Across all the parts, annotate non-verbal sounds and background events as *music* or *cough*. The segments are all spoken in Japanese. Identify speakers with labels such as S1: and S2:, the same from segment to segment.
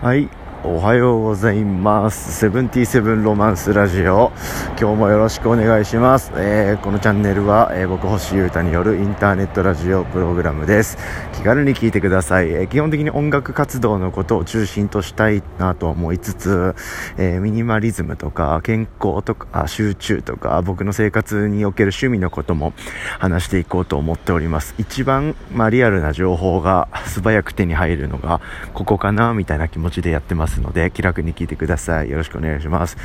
S1: はい。おはようございます。セブンティーセブンロマンスラジオ。今日もよろしくお願いします、えーこのチャンネルは、えー僕星優太によるインターネットラジオプログラムです。気軽に聞いてください、えー基本的に音楽活動のことを中心としたいなと思いつつ、えミニマリズムとか健康とか集中とか僕の生活における趣味のことも話していこうと思っております。一番、まあ、リアルな情報が素早く手に入るのがここかなみたいな気持ちでやってます。ますので気楽に聞いてください。よろしくお願いします。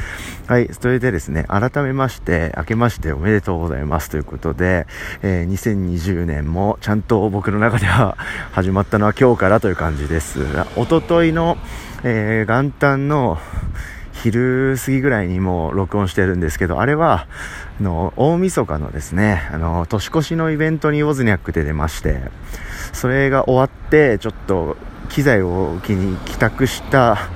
S1: はいそれでですね改めまして明けましておめでとうございますということで、えー2020年もちゃんと僕の中では *laughs* 始まったのは今日からという感じです。一昨日の、えー元旦の昼過ぎぐらいにもう録音してるんですけど、あれは、あの、大晦日のですね、あの、年越しのイベントにウォズニャックで出まして、それが終わって、ちょっと、機材を機に帰宅した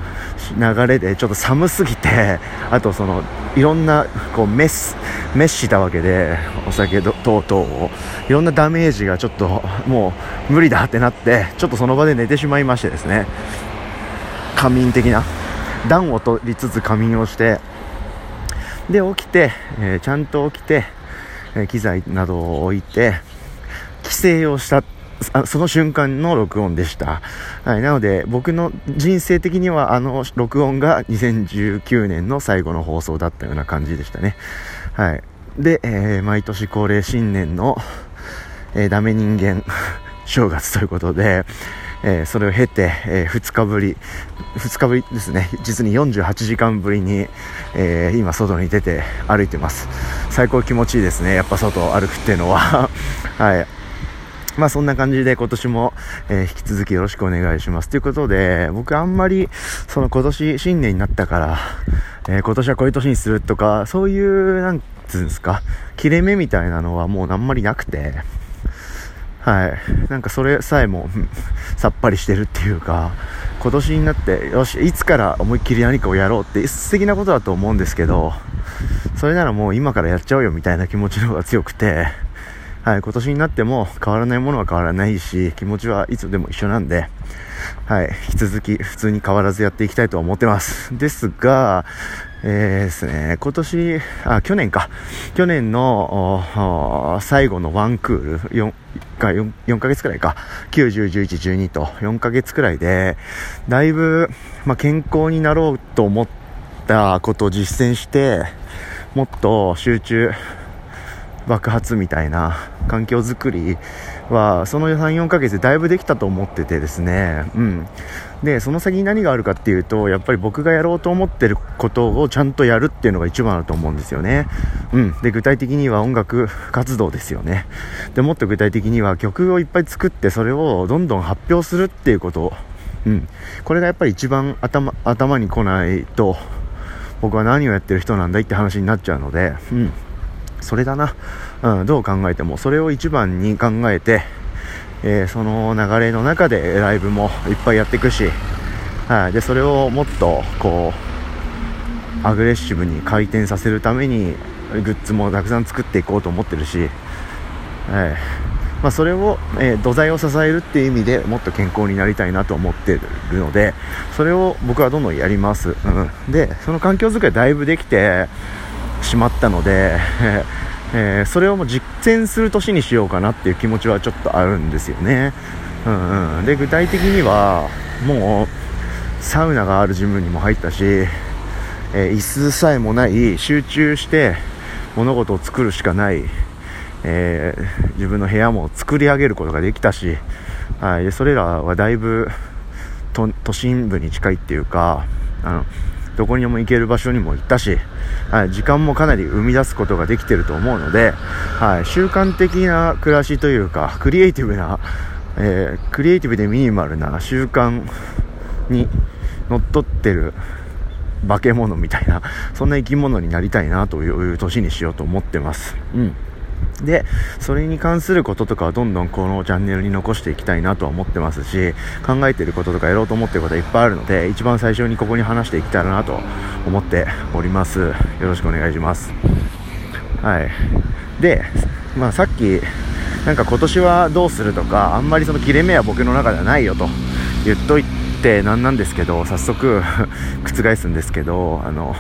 S1: 流れで、ちょっと寒すぎて、あとその、いろんな、こう、メス、メッしたわけで、お酒等々を、いろんなダメージがちょっと、もう、無理だってなって、ちょっとその場で寝てしまいましてですね、仮眠的な。暖を取りつつ仮眠をしてで起きて、えーちゃんと起きて、え機材などを置いて帰省をしたあその瞬間の録音でした、はい、なので僕の人生的にはあの録音が2019年の最後の放送だったような感じでしたね。はい。で、えー毎年恒例新年の、えーダメ人間 *laughs* 正月ということで、えーそれを経て、え2日ぶり2日ぶりですね。実に48時間ぶりに、えー今外に出て歩いてます。最高気持ちいいですね。やっぱ外を歩くっていうのは。*laughs* はい。まあそんな感じで今年も、え引き続きよろしくお願いします。ということで、僕あんまり、その今年新年になったから、えー今年はこういう年にするとか、そういう、なんつうんですか、切れ目みたいなのはもうあんまりなくて、はい。なんかそれさえも、*laughs* さっぱりしてるっていうか、今年になって、よし、いつから思いっきり何かをやろうって素敵なことだと思うんですけど、それならもう今からやっちゃおうよみたいな気持ちの方が強くて、はい、今年になっても変わらないものは変わらないし、気持ちはいつでも一緒なんで、はい、引き続き普通に変わらずやっていきたいと思ってます。ですが、えーですね、今年、あ、去年か。去年の最後のワンクール、4か、4, 4ヶ月くらいか。9、10、11、12と4ヶ月くらいで、だいぶ、まあ、健康になろうと思ったことを実践して、もっと集中、爆発みたいな環境づくりはその34ヶ月でだいぶできたと思っててですね。うん。でその先に何があるかっていうとやっぱり僕がやろうと思ってることをちゃんとやるっていうのが一番だと思うんですよね。うん。で具体的には音楽活動ですよね。でもっと具体的には曲をいっぱい作ってそれをどんどん発表するっていうこと。うん。これがやっぱり一番頭頭に来ないと僕は何をやってる人なんだいって話になっちゃうので。うん。それだな、うん、どう考えてもそれを一番に考えて、えーその流れの中でライブもいっぱいやっていくし、はい、でそれをもっとこうアグレッシブに回転させるためにグッズもたくさん作っていこうと思ってるし、はい。まあ、それを、えー土台を支えるっていう意味でもっと健康になりたいなと思ってるのでそれを僕はどんどんやります、うん、でその環境づくりだいぶできてしまったので、*laughs* えーそれをもう実践する年にしようかなっていう気持ちはちょっとあるんですよね、うんうん、で具体的にはもうサウナがあるジムにも入ったし、えー椅子さえもない集中して物事を作るしかない、えー自分の部屋も作り上げることができたし、はい、でそれらはだいぶ都都心部に近いっていうかあのどこにも行ける場所にも行ったし、はい、時間もかなり生み出すことができてると思うので、はい、習慣的な暮らしというかクリエイティブな、えークリエイティブでミニマルな習慣にのっとってる化け物みたいなそんな生き物になりたいなという年にしようと思ってます。うんで、それに関することとかはどんどんこのチャンネルに残していきたいなとは思ってますし、考えてることとかやろうと思ってることはいっぱいあるので、一番最初にここに話していけたらなと思っております。よろしくお願いします。はい。で、まあさっき、なんか今年はどうするとか、あんまりその切れ目は僕の中ではないよと言っといて何なんですけど早速覆すんですけどあの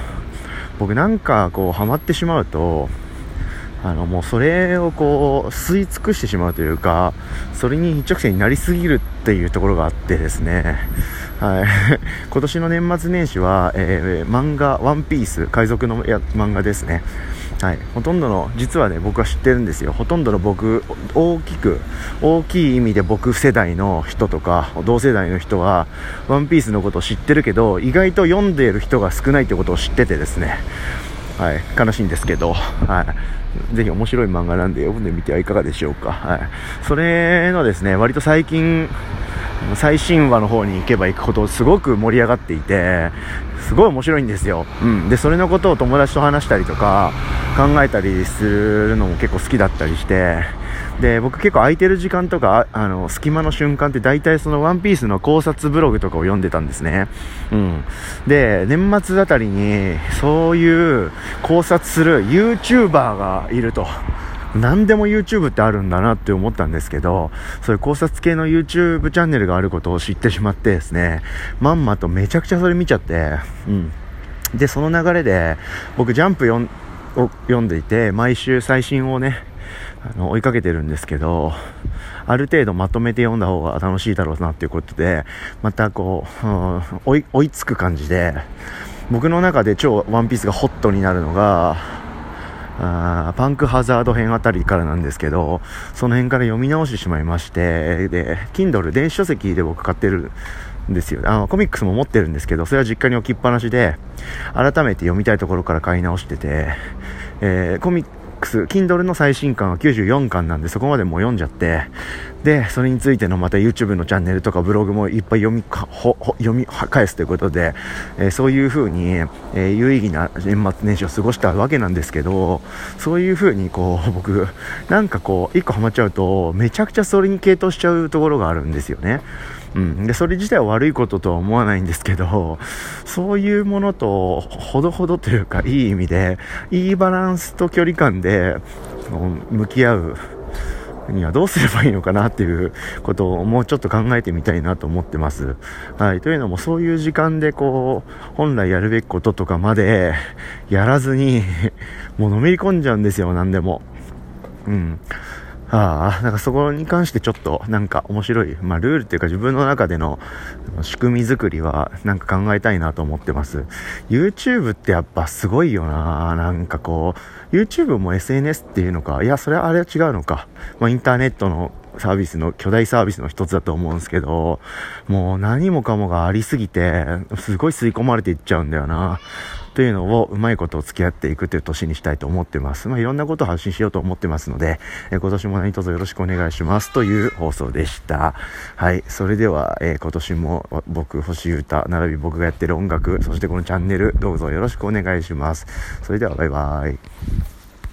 S1: 僕なんかこうハマってしまうとあのもうそれをこう吸い尽くしてしまうというかそれに一直線になりすぎるっていうところがあってですね。はい、*laughs* 今年の年末年始は、えー、漫画「ワンピース海賊のや漫画ですね。はい、ほとんどの実はね僕は知ってるんですよ。ほとんどの僕大きく大きい意味で僕世代の人とか同世代の人は「ワンピースのことを知ってるけど意外と読んでいる人が少ないということを知っててですね。はい、悲しいんですけど、はい、ぜひ面白い漫画なんで読んでみてはいかがでしょうか。はい、それのですね、割と最近、最新話の方に行けば行くほどすごく盛り上がっていて、すごい面白いんですよ。うん。で、それのことを友達と話したりとか、考えたりするのも結構好きだったりして、で、僕結構空いてる時間とか、あの、隙間の瞬間って大体そのワンピースの考察ブログとかを読んでたんですね。うん。で、年末あたりに、そういう考察する YouTuber がいると。何でも YouTube ってあるんだなって思ったんですけど、そういう考察系の YouTube チャンネルがあることを知ってしまってですね、まんまとめちゃくちゃそれ見ちゃって、うん。で、その流れで、僕ジャンプを読んでいて、毎週最新をね、あの追いかけてるんですけど、ある程度まとめて読んだ方が楽しいだろうなっていうことで、またこう、うん、追い追いつく感じで、僕の中で超ワンピースがホットになるのが、あパンクハザード編あたりからなんですけど、その辺から読み直してしまいまして、で、Kindle 電子書籍で僕買ってるんですよ。あの、コミックスも持ってるんですけど、それは実家に置きっぱなしで、改めて読みたいところから買い直してて、えー、コミックス、Kindle の最新刊は94巻なんで、そこまでも読んじゃって、で、それについてのまた YouTube のチャンネルとかブログもいっぱい読みか、ほ、ほ読み返すということで、えー、そういう風に、えー、有意義な年末年始を過ごしたわけなんですけど、そういう風にこう、僕、なんかこう、一個ハマっちゃうと、めちゃくちゃそれに傾倒しちゃうところがあるんですよね。うん。で、それ自体は悪いこととは思わないんですけど、そういうものと、ほどほどというか、いい意味で、いいバランスと距離感で、向き合うにはどうすればいいのかなっていうことをもうちょっと考えてみたいなと思ってます。はい。というのもそういう時間でこう、本来やるべきこととかまでやらずにもうのめり込んじゃうんですよ、何でも。うん。ああ、なんかそこに関してちょっとなんか面白い、まあルールっていうか自分の中での仕組み作りはなんか考えたいなと思ってます。YouTube ってやっぱすごいよななんかこう、YouTube も SNS っていうのか、いや、それはあれは違うのか。まあインターネットのサービスの、巨大サービスの一つだと思うんですけど、もう何もかもがありすぎて、すごい吸い込まれていっちゃうんだよな。というのをうまいことを付き合っていくという年にしたいと思ってます。まあ、いろんなことを発信しようと思ってますので、えー、今年も何卒よろしくお願いしますという放送でした。はい。それでは、えー、今年も僕、星歌、並び僕がやってる音楽、そしてこのチャンネル、どうぞよろしくお願いします。それでは、バイバイ。